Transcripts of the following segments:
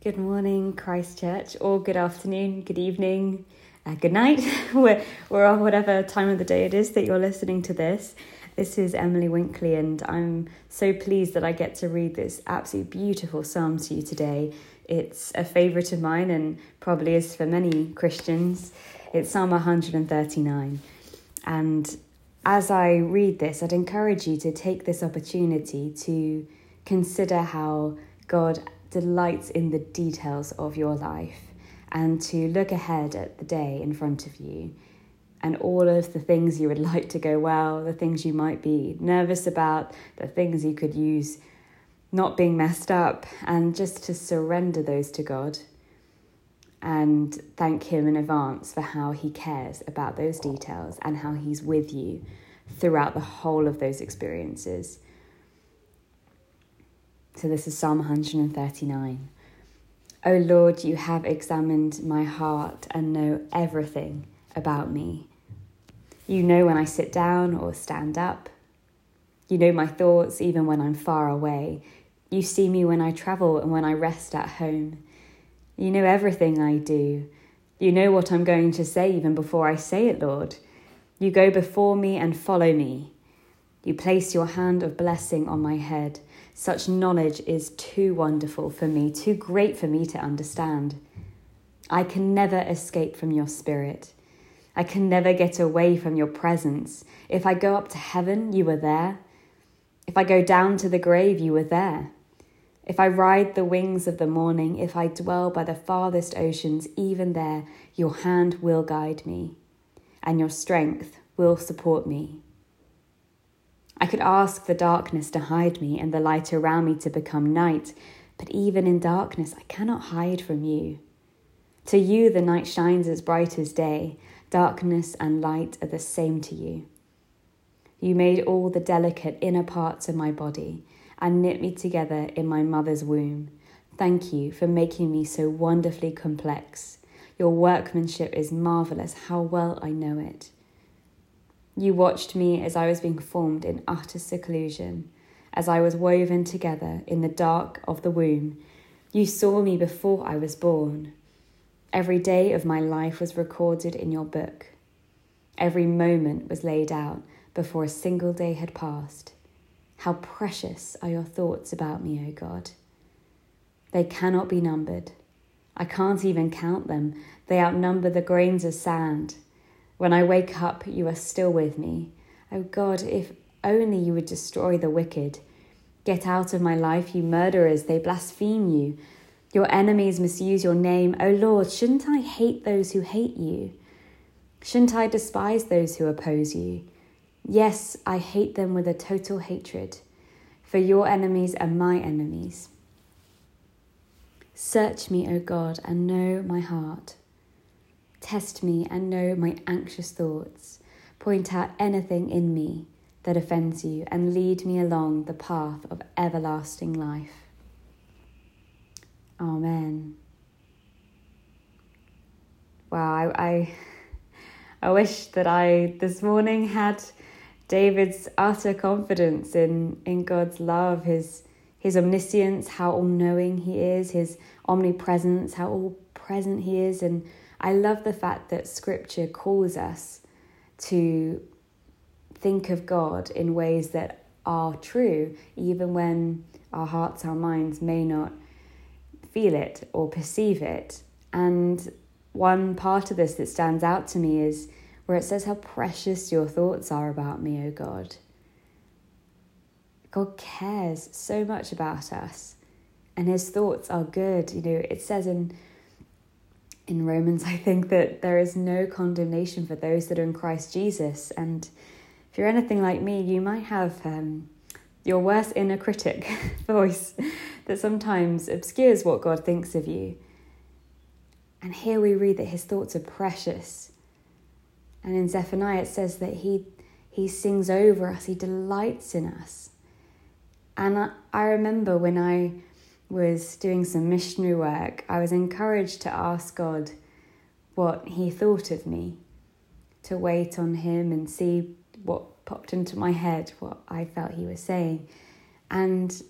Good morning, Christchurch, or good afternoon, good evening, uh, good night, or, or whatever time of the day it is that you're listening to this. This is Emily Winkley, and I'm so pleased that I get to read this absolutely beautiful psalm to you today. It's a favourite of mine and probably is for many Christians. It's Psalm 139. And as I read this, I'd encourage you to take this opportunity to consider how God delights in the details of your life and to look ahead at the day in front of you and all of the things you would like to go well, the things you might be nervous about, the things you could use not being messed up, and just to surrender those to God and thank Him in advance for how He cares about those details and how He's with you throughout the whole of those experiences. So this is Psalm 139. O Lord, you have examined my heart and know everything about me. You know when I sit down or stand up. You know my thoughts even when I'm far away. You see me when I travel and when I rest at home. You know everything I do. You know what I'm going to say even before I say it, Lord. You go before me and follow me. You place your hand of blessing on my head. Such knowledge is too wonderful for me, too great for me to understand. I can never escape from your spirit. I can never get away from your presence. If I go up to heaven, you are there. If I go down to the grave, you are there. If I ride the wings of the morning, if I dwell by the farthest oceans, even there your hand will guide me, and your strength will support me. I could ask the darkness to hide me and the light around me to become night, but even in darkness I cannot hide from you. To you the night shines as bright as day, darkness and light are the same to you. You made all the delicate inner parts of my body and knit me together in my mother's womb. Thank you for making me so wonderfully complex. Your workmanship is marvellous, how well I know it. You watched me as I was being formed in utter seclusion, as I was woven together in the dark of the womb. You saw me before I was born. Every day of my life was recorded in your book. Every moment was laid out before a single day had passed. How precious are your thoughts about me, O God. They cannot be numbered. I can't even count them. They outnumber the grains of sand. When I wake up, you are still with me. Oh God, if only you would destroy the wicked. Get out of my life, you murderers, they blaspheme you. Your enemies misuse your name. Oh Lord, shouldn't I hate those who hate you? Shouldn't I despise those who oppose you? Yes, I hate them with a total hatred, for your enemies are my enemies. Search me, O God, and know my heart. Test me and know my anxious thoughts. Point out anything in me that offends you and lead me along the path of everlasting life. Amen. Wow, I, I, I wish that I this morning had David's utter confidence in, in God's love, his his omniscience, how all knowing he is, his omnipresence, how all present he is, and I love the fact that scripture calls us to think of God in ways that are true, even when our hearts, our minds may not feel it or perceive it. And one part of this that stands out to me is where it says how precious your thoughts are about me, O God. God cares so much about us, and his thoughts are good. You know, it says in in Romans, I think that there is no condemnation for those that are in Christ Jesus. And if you're anything like me, you might have um, your worst inner critic voice that sometimes obscures what God thinks of you. And here we read that his thoughts are precious. And in Zephaniah, it says that he, he sings over us, he delights in us. And I, I remember when I was doing some missionary work, I was encouraged to ask God what He thought of me, to wait on Him and see what popped into my head, what I felt He was saying. And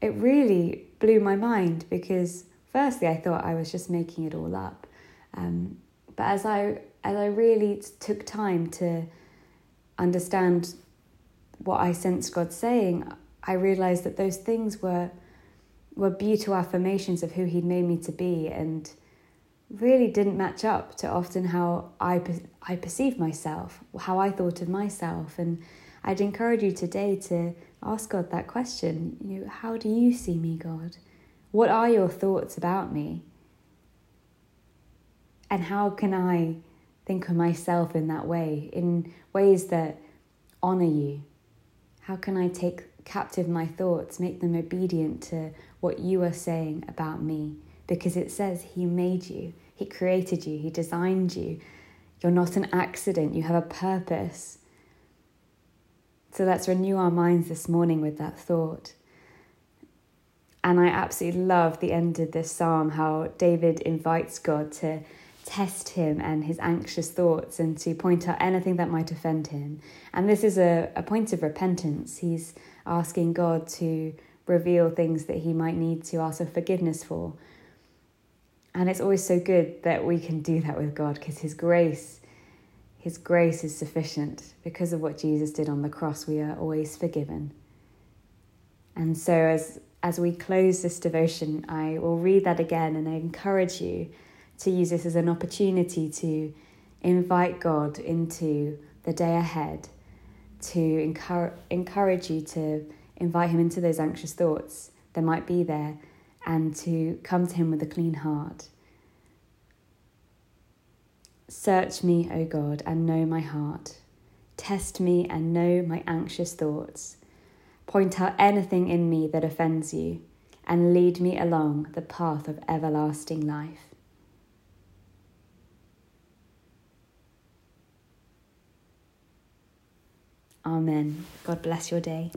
it really blew my mind because firstly, I thought I was just making it all up. Um, but as I as I really took time to understand what I sensed God saying, I realized that those things were were beautiful affirmations of who He'd made me to be, and really didn't match up to often how I I perceived myself, how I thought of myself, and I'd encourage you today to ask God that question. You know, how do you see me, God? What are your thoughts about me? And how can I think of myself in that way, in ways that honor you? How can I take captive my thoughts, make them obedient to what you are saying about me? Because it says He made you, He created you, He designed you. You're not an accident, you have a purpose. So let's renew our minds this morning with that thought. And I absolutely love the end of this psalm, how David invites God to test him and his anxious thoughts and to point out anything that might offend him. And this is a, a point of repentance. He's asking God to reveal things that he might need to ask for forgiveness for. And it's always so good that we can do that with God because his grace his grace is sufficient because of what Jesus did on the cross we are always forgiven. And so as as we close this devotion, I will read that again and I encourage you to use this as an opportunity to invite God into the day ahead, to encourage, encourage you to invite Him into those anxious thoughts that might be there, and to come to Him with a clean heart. Search me, O God, and know my heart. Test me and know my anxious thoughts. Point out anything in me that offends you, and lead me along the path of everlasting life. Amen. God bless your day.